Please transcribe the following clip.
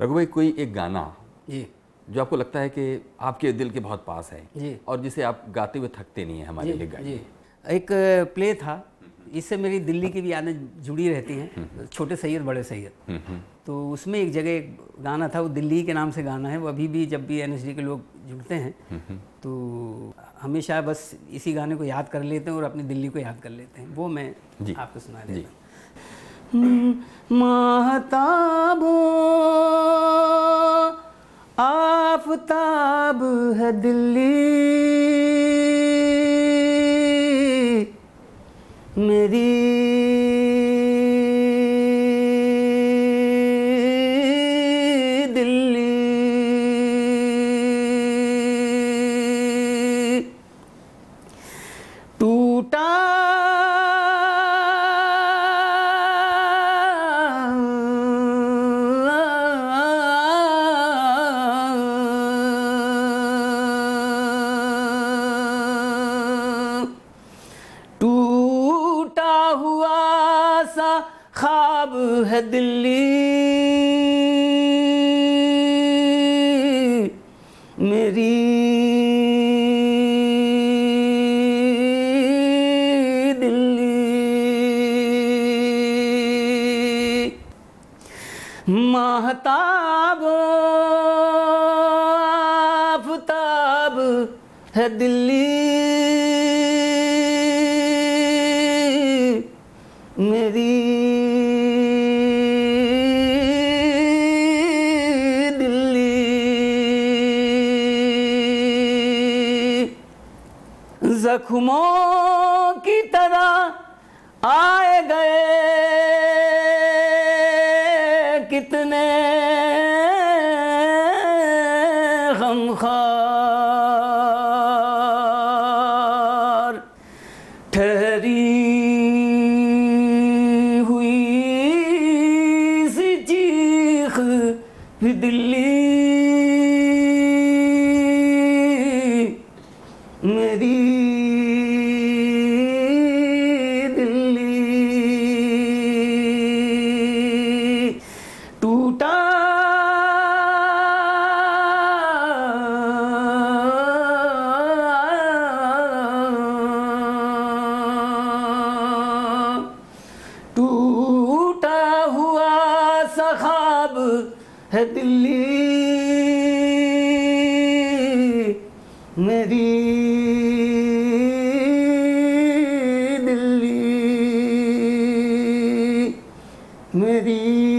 रघु भाई कोई एक गाना जी। जो आपको लगता है कि आपके दिल के बहुत पास है जी। और जिसे आप गाते हुए थकते नहीं हैं हमारे लिए गाइए जी। एक प्ले था इससे मेरी दिल्ली की भी यादें जुड़ी रहती हैं छोटे सैयद बड़े सैयद। हम्म, हम्म, तो उसमें एक जगह एक गाना था वो दिल्ली के नाम से गाना है वो अभी भी जब भी एन के लोग जुड़ते हैं तो हमेशा बस इसी गाने को याद कर लेते हैं और अपनी दिल्ली को याद कर लेते हैं। वो मैं आपको सुना देता हूँ। महताबो आफताब है दिल्ली। मेरी। दिल्ली। टूटा ख्वाब है दिल्ली। मेरी दिल्ली। महताब आफताब है दिल्ली। जख्मों की तरह आए गए। कितने गमखार ठहरी हुई सी चीख भी दिल्ली। मेरी सखाब है दिल्ली। मेरी दिल्ली। मेरी